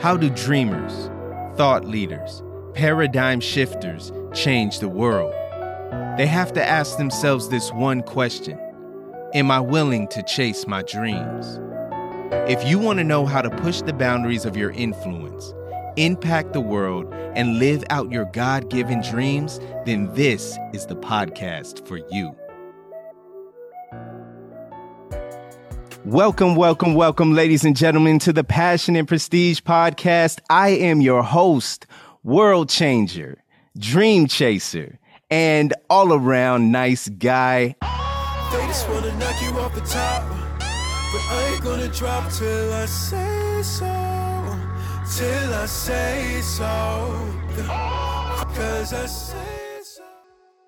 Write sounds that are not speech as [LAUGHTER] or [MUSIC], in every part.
How do dreamers, thought leaders, paradigm shifters change the world? They have to ask themselves this one question Am I willing to chase my dreams? If you want to know how to push the boundaries of your influence, impact the world, and live out your God given dreams, then this is the podcast for you. Welcome, welcome, welcome, ladies and gentlemen, to the Passion and Prestige podcast. I am your host, world changer, dream chaser, and all around nice guy. They just wanna knock you off the top, but I ain't gonna drop till I say so, till I say so, cause I say.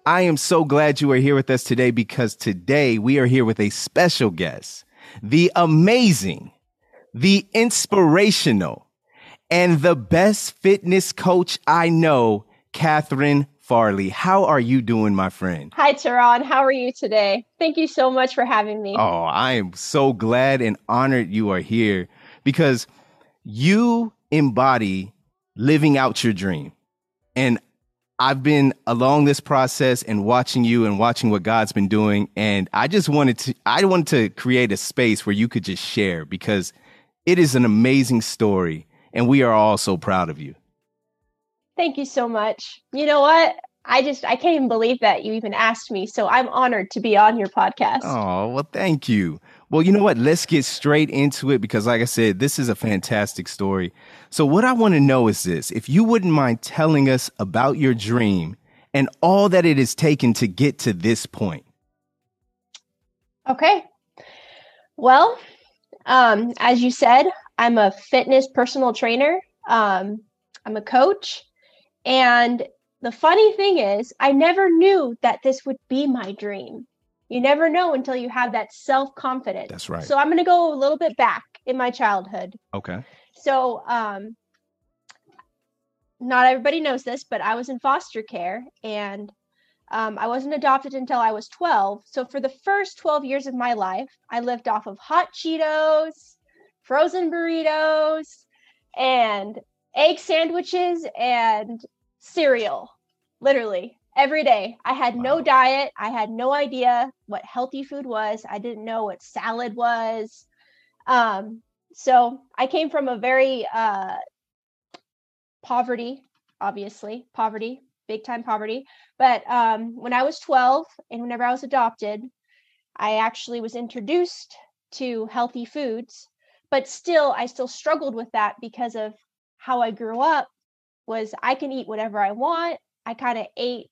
I am so glad you are here with us today because today we are here with a special guest, the amazing, the inspirational, and the best fitness coach I know, Katherin Farley. How are you doing, my friend? Hi, Teron. How are you today? Thank you so much for having me. Oh, I am so glad and honored you are here because you embody living out your dream. And I've been along this process and watching you and watching what God's been doing. And I just wanted to, I wanted to create a space where you could just share because it is an amazing story. And we are all so proud of you. Thank you so much. You know what? I just, I can't even believe that you even asked me. So I'm honored to be on your podcast. Oh, well, thank you. Well, you know what? Let's get straight into it because, like I said, this is a fantastic story. So, what I want to know is this if you wouldn't mind telling us about your dream and all that it has taken to get to this point. Okay. Well, um, as you said, I'm a fitness personal trainer. Um, I'm a coach. And the funny thing is, I never knew that this would be my dream. You never know until you have that self confidence. That's right. So I'm going to go a little bit back in my childhood. Okay. So, um, not everybody knows this, but I was in foster care and um, I wasn't adopted until I was 12. So, for the first 12 years of my life, I lived off of hot Cheetos, frozen burritos, and egg sandwiches and cereal. Literally every day. I had no diet. I had no idea what healthy food was. I didn't know what salad was. Um, so I came from a very uh, poverty, obviously, poverty, big time poverty. But um, when I was 12 and whenever I was adopted, I actually was introduced to healthy foods. But still, I still struggled with that because of how I grew up was I can eat whatever I want. I kind of ate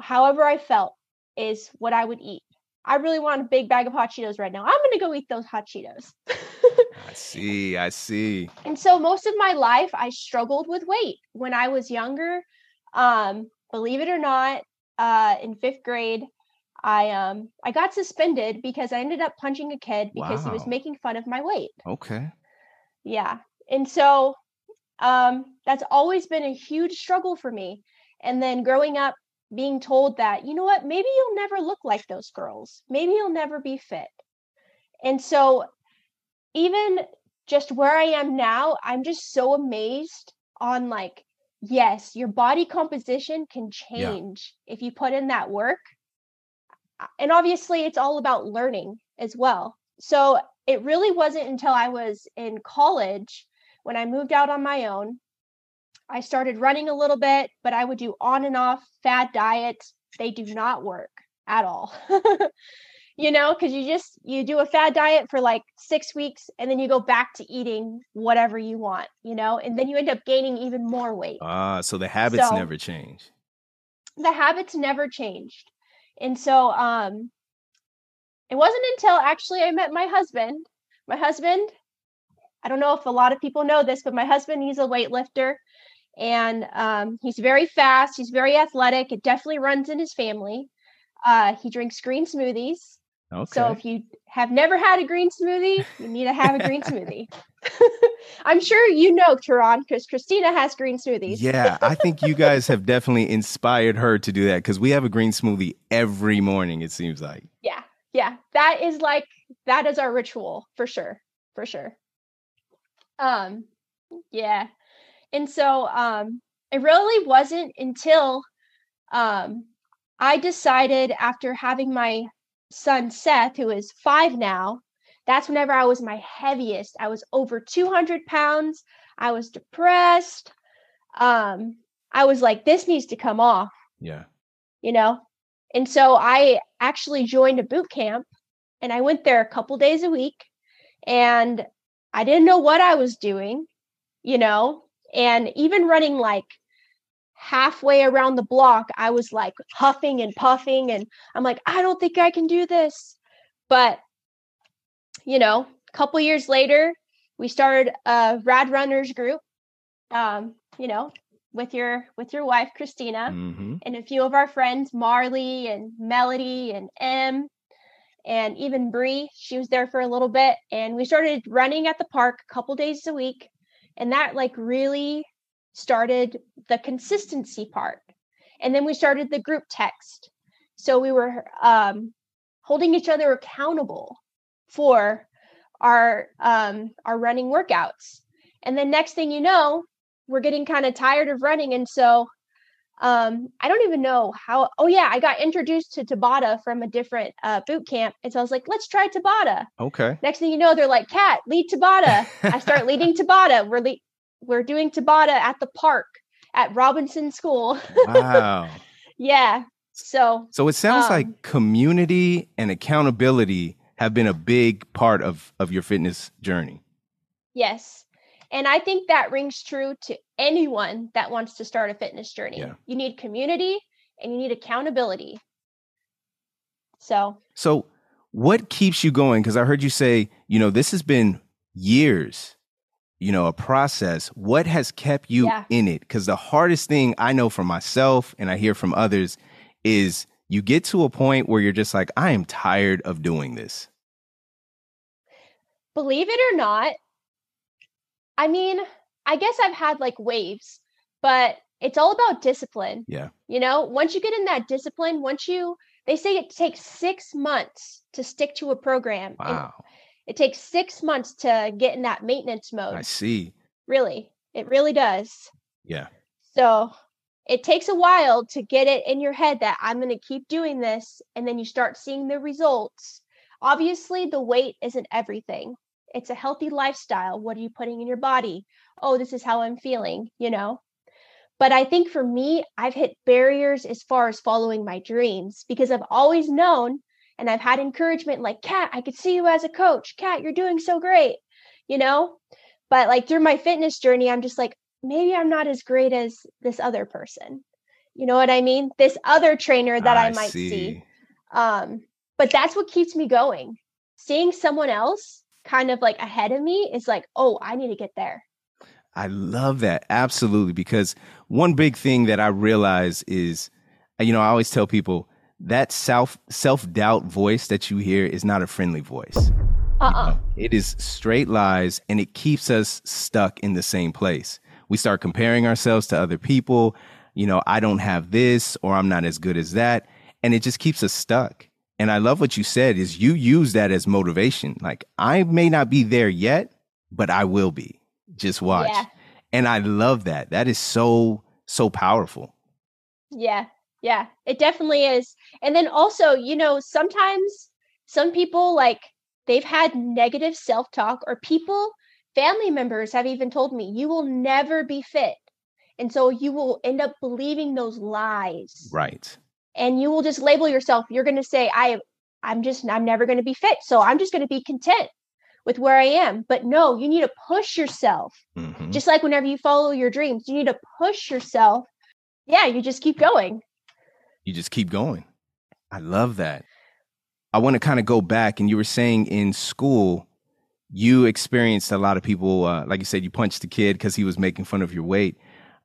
however I felt is what I would eat. I really want a big bag of hot Cheetos right now. I'm going to go eat those hot Cheetos. [LAUGHS] I see. I see. and so most of my life I struggled with weight when I was younger. Um, believe it or not, uh, in fifth grade, I um I got suspended because I ended up punching a kid because he was making fun of my weight. Okay. Yeah. And so um that's always been a huge struggle for me. And then growing up being told that, you know what, maybe you'll never look like those girls. Maybe you'll never be fit. And so even just where I am now, I'm just so amazed on like yes, your body composition can Yeah. change if you put in that work. And obviously it's all about learning as well. So it really wasn't until I was in college when I moved out on my own. I started running a little bit, but I would do on and off fad diets. They do not work at all. [LAUGHS] you know, because you just you do a fad diet for like six weeks and then you go back to eating whatever you want, you know, and then you end up gaining even more weight Ah, so the habits So- never change. the habits never changed. And so um it wasn't until actually I met my husband. My husband, I don't know if a lot of people know this, but my husband, he's a weightlifter and um, he's very fast. He's very athletic. It definitely runs in his family. Uh, he drinks green smoothies. Okay. So if you have never had a green smoothie, you need to have a green smoothie. [LAUGHS] I'm sure you know, Teron, because Christina has green smoothies. yeah, I think you guys have definitely inspired her to do that because we have a green smoothie every morning, it seems like. yeah yeah that is like that is our ritual for sure for sure um Yeah. And so um it really wasn't until um I decided after having my son Seth, who is five now, that's whenever I was my heaviest. I was over 200 pounds. I was depressed. Um, I was like, this needs to come off, Yeah. you know? And so I actually joined a boot camp and I went there a couple days a week and I didn't know what I was doing, you know? And even running like halfway around the block, I was like huffing and puffing and I'm like, I don't think I can do this. But you know, a couple years later, we started a Rad Runners group. Um, you know, with your with your wife Christina Mm-hmm. and a few of our friends, Marley and Melody and M and even Bree. She was there for a little bit and we started running at the park a couple days a week. And that like really started the consistency part. And then we started the group text. So we were um, holding each other accountable for our um, our running workouts. And then next thing you know, we're getting kind of tired of running. And so um, I don't even know how. Oh yeah, I got introduced to Tabata from a different uh, boot camp, and so I was like, let's try Tabata. Okay. Next thing you know, they're like, "Kat, lead Tabata." I start leading Tabata. We're le- we're doing Tabata at the park at Robinson School. Wow. [LAUGHS] yeah. So So it sounds Um, like community and accountability have been a big part of of your fitness journey. yes, and I think that rings true to anyone that wants to start a fitness journey. Yeah. You need community and you need accountability. So So what keeps you going? Because I heard you say, you know, this has been years, you know, a process. What has kept you Yeah. in it? Because the hardest thing I know for myself and I hear from others is you get to a point where you're just like, I am tired of doing this. believe it or not, I mean, I guess I've had like waves, but it's all about discipline. Yeah. You know, once you get in that discipline, once you, they say it takes six months to stick to a program. Wow. It takes six months to get in that maintenance mode. I see. Really, it really does. Yeah. So it takes a while to get it in your head that I'm going to keep doing this. And then you start seeing the results. Obviously, the weight isn't everything. It's a healthy lifestyle. What are you putting in your body? Oh, this is how I'm feeling, you know? But I think for me, I've hit barriers as far as following my dreams because I've always known and I've had encouragement like, Kat, I could see you as a coach. Kat, you're doing so great, you know? But like through my fitness journey, I'm just like, maybe I'm not as great as this other person. You know what I mean? This other trainer that I, might see. Um, but that's what keeps me going. Seeing someone else kind of like ahead of me is like, oh, I need to get there. I love that. Absolutely. Because one big thing that I realize is, uh, you know, I always tell people that self self doubt voice that you hear is not a friendly voice. Uh-uh. It is straight lies and it keeps us stuck in the same place. We start comparing ourselves to other people. You know, I don't have this or I'm not as good as that. And it just keeps us stuck. And I love what you said is you use that as motivation. Like I may not be there yet, but I will be. Just watch. Yeah. And I love that. That is so, so powerful. Yeah. Yeah. It definitely is. And then also, you know, sometimes some people like they've had negative self-talk or people family members have even told me you will never be fit. And so you will end up believing those lies. Right. And you will just label yourself you're going to say i i'm just i'm never going to be fit so i'm just going to be content with where i am but no you need to push yourself Mhm. just like whenever you follow your dreams you need to push yourself yeah you just keep going you just keep going. I love that. I want to kind of go back, and you were saying in school, you experienced a lot of people, uh, like you said, you punched the kid because he was making fun of your weight.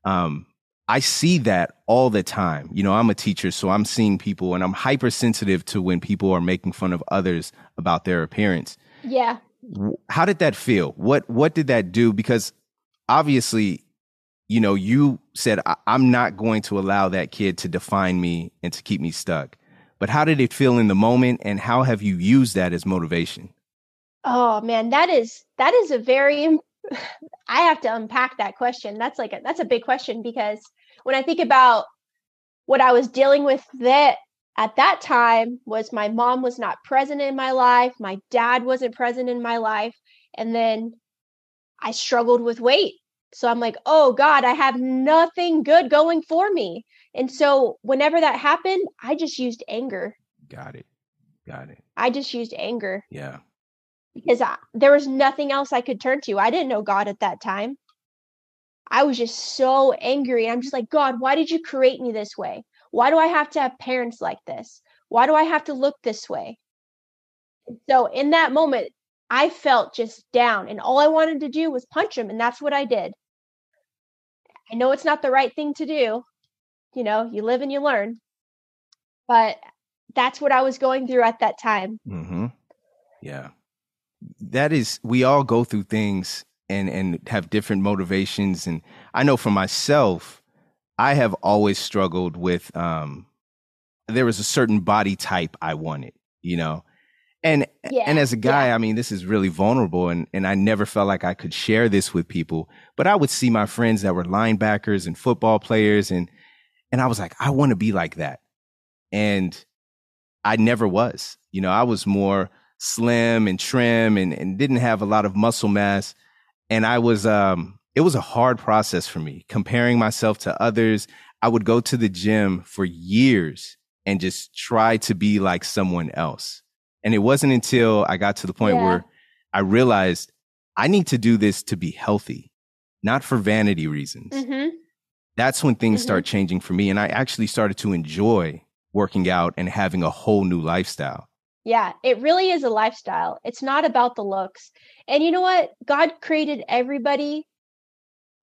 Um, I see that all the time. You know, I'm a teacher, so I'm seeing people, and I'm hypersensitive to when people are making fun of others about their appearance. yeah How did that feel? What What did that do? Because obviously, you know, you said I'm not going to allow that kid to define me and to keep me stuck. But how did it feel in the moment, and how have you used that as motivation? oh man that is that is a very I have to unpack that question. That's like a, that's a big question because when I think about what I was dealing with that at that time was my mom was not present in my life, my dad wasn't present in my life, and then I struggled with weight. So I'm like, "Oh god, I have nothing good going for me." And so whenever that happened, I just used anger. Got it. Got it. I just used anger Yeah. Because I, there was nothing else I could turn to. I didn't know God at that time. I was just so angry. I'm just like, God, why did you create me this way? Why do I have to have parents like this? Why do I have to look this way? So in that moment, I felt just down, and all I wanted to do was punch him, and that's what I did. I know it's not the right thing to do. You know, you live and you learn. But that's what I was going through at that time. Mm-hmm. Yeah. That is, we all go through things and and have different motivations. And I know for myself, I have always struggled with. um There was a certain body type I wanted, you know, and Yeah. and as a guy, yeah. I mean, this is really vulnerable, and and I never felt like I could share this with people. But I would see my friends that were linebackers and football players, and and I was like, I want to be like that, and I never was. You know, I was more slim and trim, and and didn't have a lot of muscle mass, and I was um. It was a hard process for me comparing myself to others. I would go to the gym for years and just try to be like someone else. And it wasn't until I got to the point Yeah. where I realized I need to do this to be healthy, not for vanity reasons. Mhm. That's when things Mhm. start changing for me. And I actually started to enjoy working out and having a whole new lifestyle. Yeah, it really is a lifestyle. It's not about the looks. And you know what? God created everybody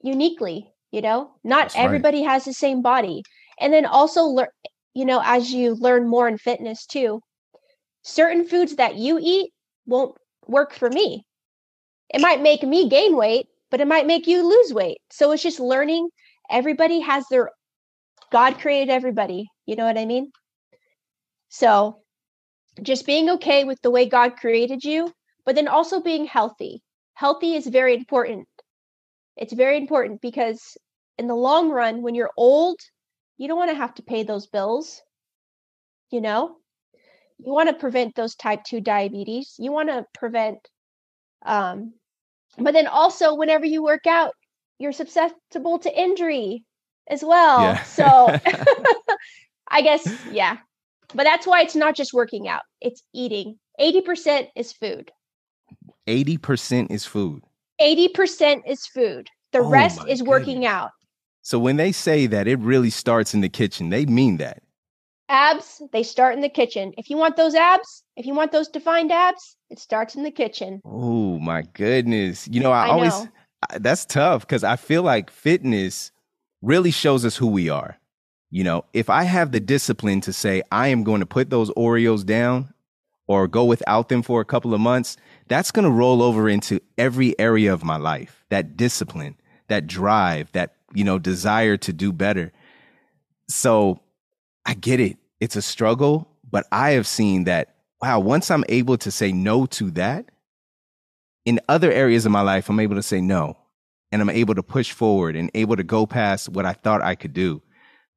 uniquely, you know? Not That's right. everybody has the same body. And then also learn, you know, as you learn more in fitness too, certain foods that you eat won't work for me. It might make me gain weight, but it might make you lose weight. So it's just learning. Everybody has their God created everybody. You know what I mean? So just being okay with the way God created you, but then also being healthy. Healthy is very important. It's very important because in the long run, when you're old, you don't want to have to pay those bills. You know, you want to prevent those type 2 diabetes. You want to prevent, um, but then also, whenever you work out, you're susceptible to injury as well. Yeah. So [LAUGHS] I guess, yeah. But that's why it's not just working out, it's eating. 80% is food. 80% is food. 80% is food. The Oh rest is working goodness. out. So when they say that it really starts in the kitchen, they mean that. Abs, they start in the kitchen. If you want those abs, if you want those defined abs, it starts in the kitchen. Oh my goodness. You know, I, I always know. I- that's tough because I feel like fitness really shows us who we are. You know, if I have the discipline to say I am going to put those Oreos down or go without them for a couple of months, that's going to roll over into every area of my life. That discipline, that drive, that, you know, desire to do better. So I get it. It's a struggle, but I have seen that, wow, once I'm able to say no to that, in other areas of my life, I'm able to say no and I'm able to push forward and able to go past what I thought I could do.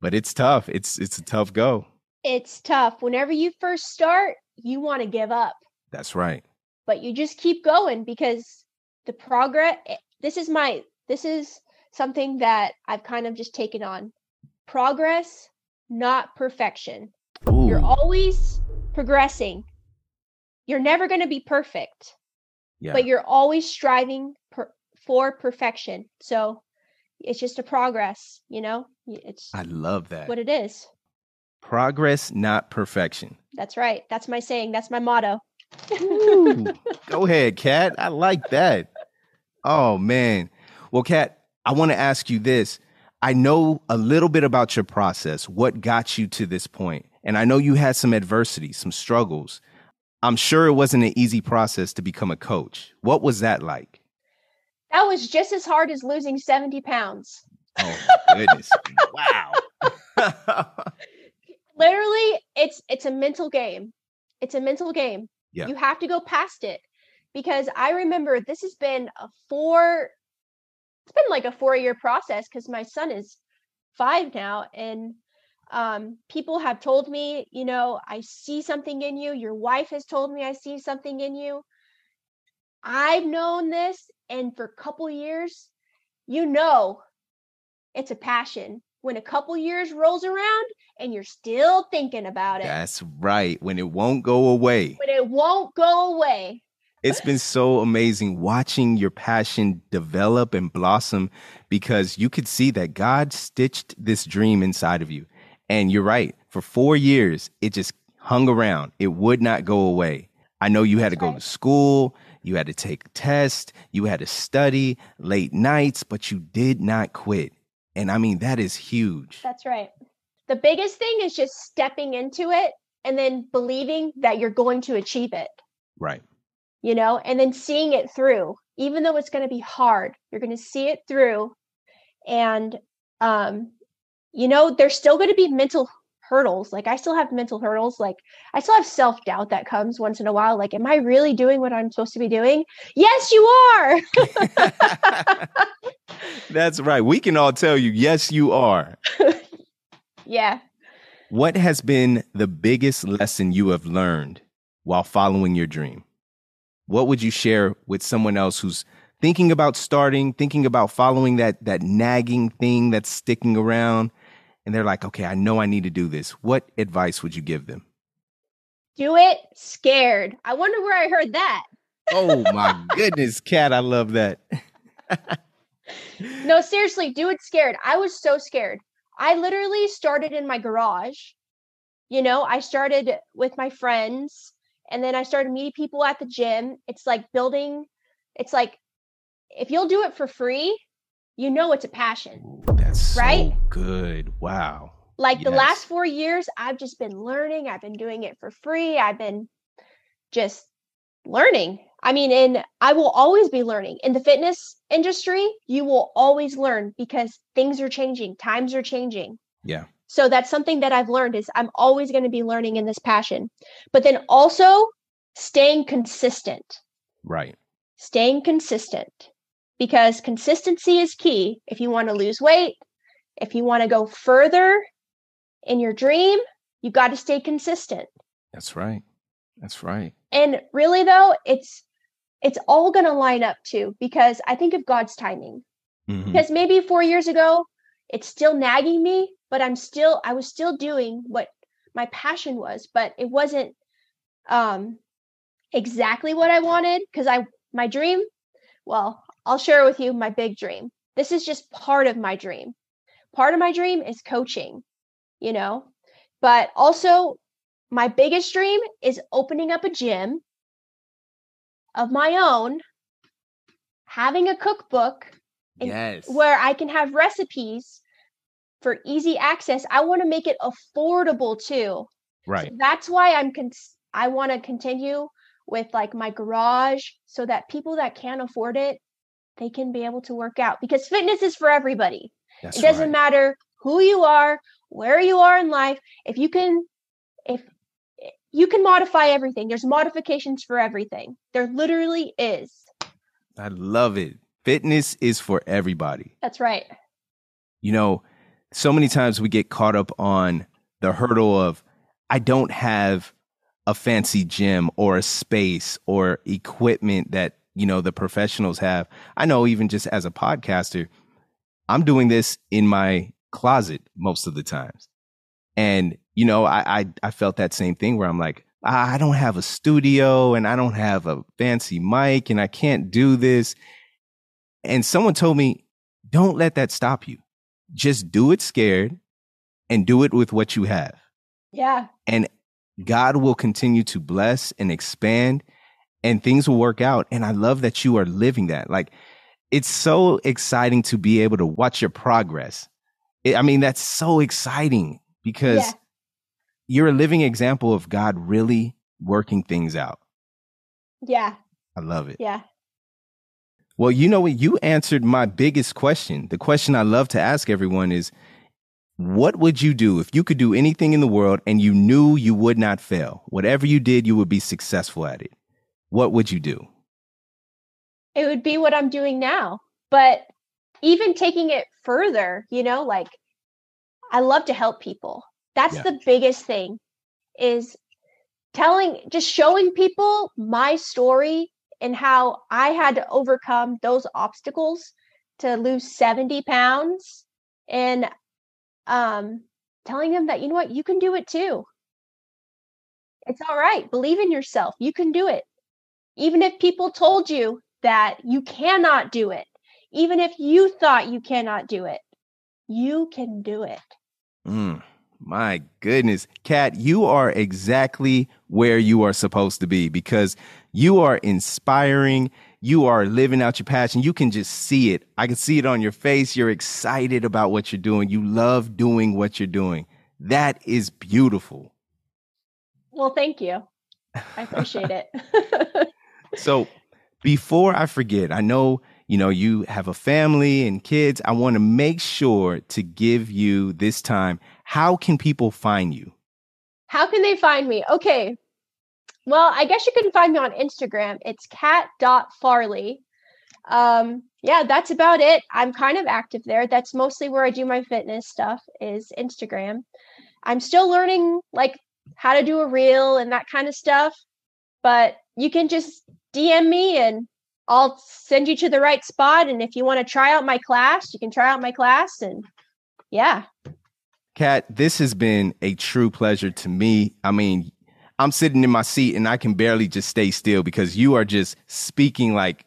But it's tough. It's it's a tough go. It's tough. Whenever you first start, you want to give up, That's right. but you just keep going because the progress eh, this is my this is something that I've kind of just taken on. Progress, not perfection. You're always progressing. You're never going to be perfect. yeah. but you're always striving per, for perfection. So it's just a progress, you know? It's I love that. what it is. Progress, not perfection. That's right. That's my saying. That's my motto. Ooh, [LAUGHS] go ahead, Kat. I like that. Oh man. Well, Kat, I want to ask you this. I know a little bit about your process, what got you to this point. And I know you had some adversity, some struggles. I'm sure it wasn't an easy process to become a coach. What was that like? That was just as hard as losing 70 pounds. Oh goodness. wow. [LAUGHS] Literally, it's it's a mental game. It's a mental game. Yeah. You have to go past it. because I remember this has been a four, it's been like a four year process because my son is five now. And um, people have told me, you know, I see something in you. Your wife has told me I see something in you. I've known this, and for a couple years, you know, it's a passion. When a couple years rolls around and you're still thinking about it. That's right. When it won't go away. When it won't go away. It's been so amazing watching your passion develop and blossom because you could see that God stitched this dream inside of you. And you're right. For four years, it just hung around. It would not go away. I know you had to go to school, you had to take tests, you had to study late nights, but you did not quit. And I mean, that is huge. That's right. The biggest thing is just stepping into it and then believing that you're going to achieve it. Right. You know, and then seeing it through, even though it's going to be hard, you're going to see it through. And, um, you know, there's still going to be mental hurdles. Like I still have mental hurdles. Like I still have self doubt that comes once in a while. Like, am I really doing what I'm supposed to be doing? Yes, you are. [LAUGHS] That's right. We can all tell you, yes, you are. [LAUGHS] yeah. What has been the biggest lesson you have learned while following your dream? What would you share with someone else who's thinking about starting, thinking about following that that nagging thing that's sticking around and they're like, "Okay, I know I need to do this." What advice would you give them? Do it scared. I wonder where I heard that. oh [LAUGHS] my goodness, Kat, I love that. no, seriously, do it scared. I was so scared. I literally started in my garage. You know, I started with my friends and then I started meeting people at the gym. It's like building, it's like if you'll do it for free, you know it's a passion. That's right? So good. Wow. Like yes. the last four years, I've just been learning. I've been doing it for free. I've been just learning. I mean, and I will always be learning. In the fitness industry, you will always learn because things are changing, times are changing. Yeah. So that's something that I've learned is I'm always going to be learning in this passion. But then also staying consistent. Right. Staying consistent because consistency is key. If you want to lose weight, if you want to go further in your dream, you've got to stay consistent. That's right. That's right. And really though, it's it's all going to line up too because I think of God's timing. Mm-hmm. Because maybe 4 years ago, it's still nagging me, but I'm still I was still doing what my passion was, but it wasn't um exactly what I wanted because I my dream, well, I'll share with you my big dream. This is just part of my dream. Part of my dream is coaching, you know, but also my biggest dream is opening up a gym of my own, having a cookbook yes. where I can have recipes for easy access. I want to make it affordable too. Right. So that's why I'm con- I want to continue with like my garage so that people that can't afford it they can be able to work out because fitness is for everybody. That's it doesn't right. matter who you are, where you are in life. If you can if you can modify everything. There's modifications for everything. There literally is. I love it. Fitness is for everybody. That's right. You know, so many times we get caught up on the hurdle of, I don't have a fancy gym or a space or equipment that, you know, the professionals have. I know even just as a podcaster, I'm doing this in my closet most of the times. And you know, I, I, I felt that same thing where I'm like, ah, I don't have a studio and I don't have a fancy mic and I can't do this. And someone told me, don't let that stop you. Just do it scared and do it with what you have. Yeah. And God will continue to bless and expand and things will work out. And I love that you are living that. Like, it's so exciting to be able to watch your progress. It, I mean, that's so exciting because yeah you're a living example of God really working things out. Yeah. I love it. Yeah. Well, you know what? You answered my biggest question. The question I love to ask everyone is what would you do if you could do anything in the world and you knew you would not fail? Whatever you did, you would be successful at it. What would you do? it would be what I'm doing now. But even taking it further, you know, like I love to help people. That's yeah. the biggest thing is telling just showing people my story and how I had to overcome those obstacles to lose 70 pounds and um telling them that you know what you can do it too it's all right believe in yourself you can do it even if people told you that you cannot do it even if you thought you cannot do it you can do it mm, my goodness kat you are exactly where you are supposed to be because you are inspiring you are living out your passion. You can just see it. I can see it on your face. You're excited about what you're doing. You love doing what you're doing. That is beautiful. Well, thank you. I appreciate it. [LAUGHS] [LAUGHS] so, before I forget, I know, you know, you have a family and kids. I want to make sure to give you this time. How can people find you? How can they find me? Okay. Well, I guess you can find me on Instagram. It's cat.farley. Um, yeah, that's about it. I'm kind of active there. That's mostly where I do my fitness stuff is Instagram. I'm still learning like how to do a reel and that kind of stuff, but you can just DM me and I'll send you to the right spot. And if you want to try out my class, you can try out my class. And yeah. Kat, this has been a true pleasure to me. I mean, I'm sitting in my seat and I can barely just stay still because you are just speaking like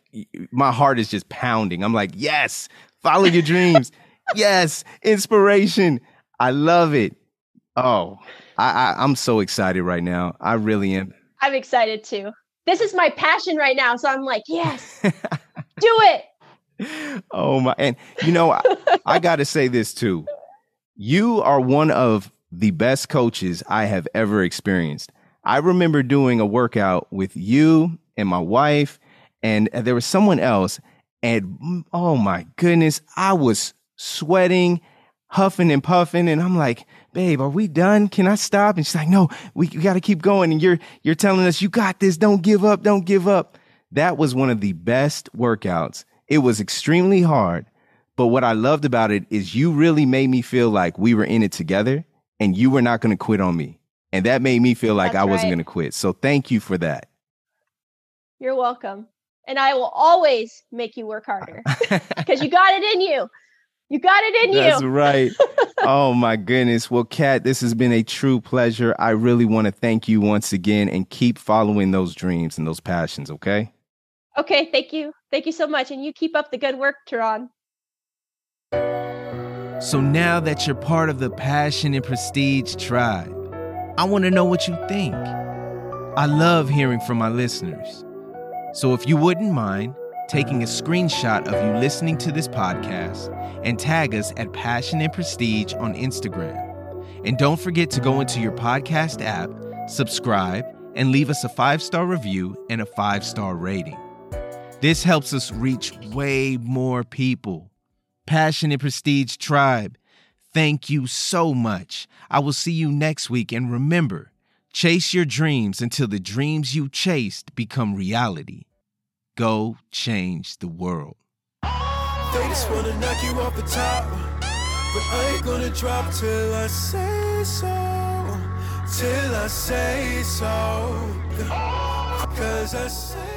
my heart is just pounding. I'm like, yes, follow your dreams. [LAUGHS] yes, inspiration. I love it. Oh, I, I, am so excited right now. I really am. I'm excited too. This is my passion right now. So I'm like, yes, [LAUGHS] do it. Oh my. And you know, I, I [LAUGHS] got to say this too. You are one of the best coaches I have ever experienced. I remember doing a workout with you and my wife, and there was someone else. And mm, oh my goodness, I was sweating, huffing and puffing. And I'm like, babe, are we done? Can I stop? And she's like, no, we, we got to keep going. And you're, you're telling us you got this. Don't give up. Don't give up. That was one of the best workouts. It was extremely hard. But what I loved about it is you really made me feel like we were in it together and you were not going to quit on me. And that made me feel like That's I wasn't right. going to quit. So thank you for that. You're welcome. And I will always make you work harder [LAUGHS] because you got it in you. You got it in That's you. That's right. [LAUGHS] oh my goodness. Well, Kat, this has been a true pleasure. I really want to thank you once again and keep following those dreams and those passions, okay? Okay, thank you. Thank you so much. And you keep up the good work, Teron. So now that you're part of the Passion and Prestige tribe, I want to know what you think. I love hearing from my listeners. So if you wouldn't mind taking a screenshot of you listening to this podcast and tag us at Passion and Prestige on Instagram. And don't forget to go into your podcast app, subscribe, and leave us a five star review and a five star rating. This helps us reach way more people. Passion and Prestige Tribe Thank you so much. I will see you next week. And remember, chase your dreams until the dreams you chased become reality. Go change the world. They just wanna knock you off the top, but I ain't gonna drop till I say so. Till I say so. Cause I say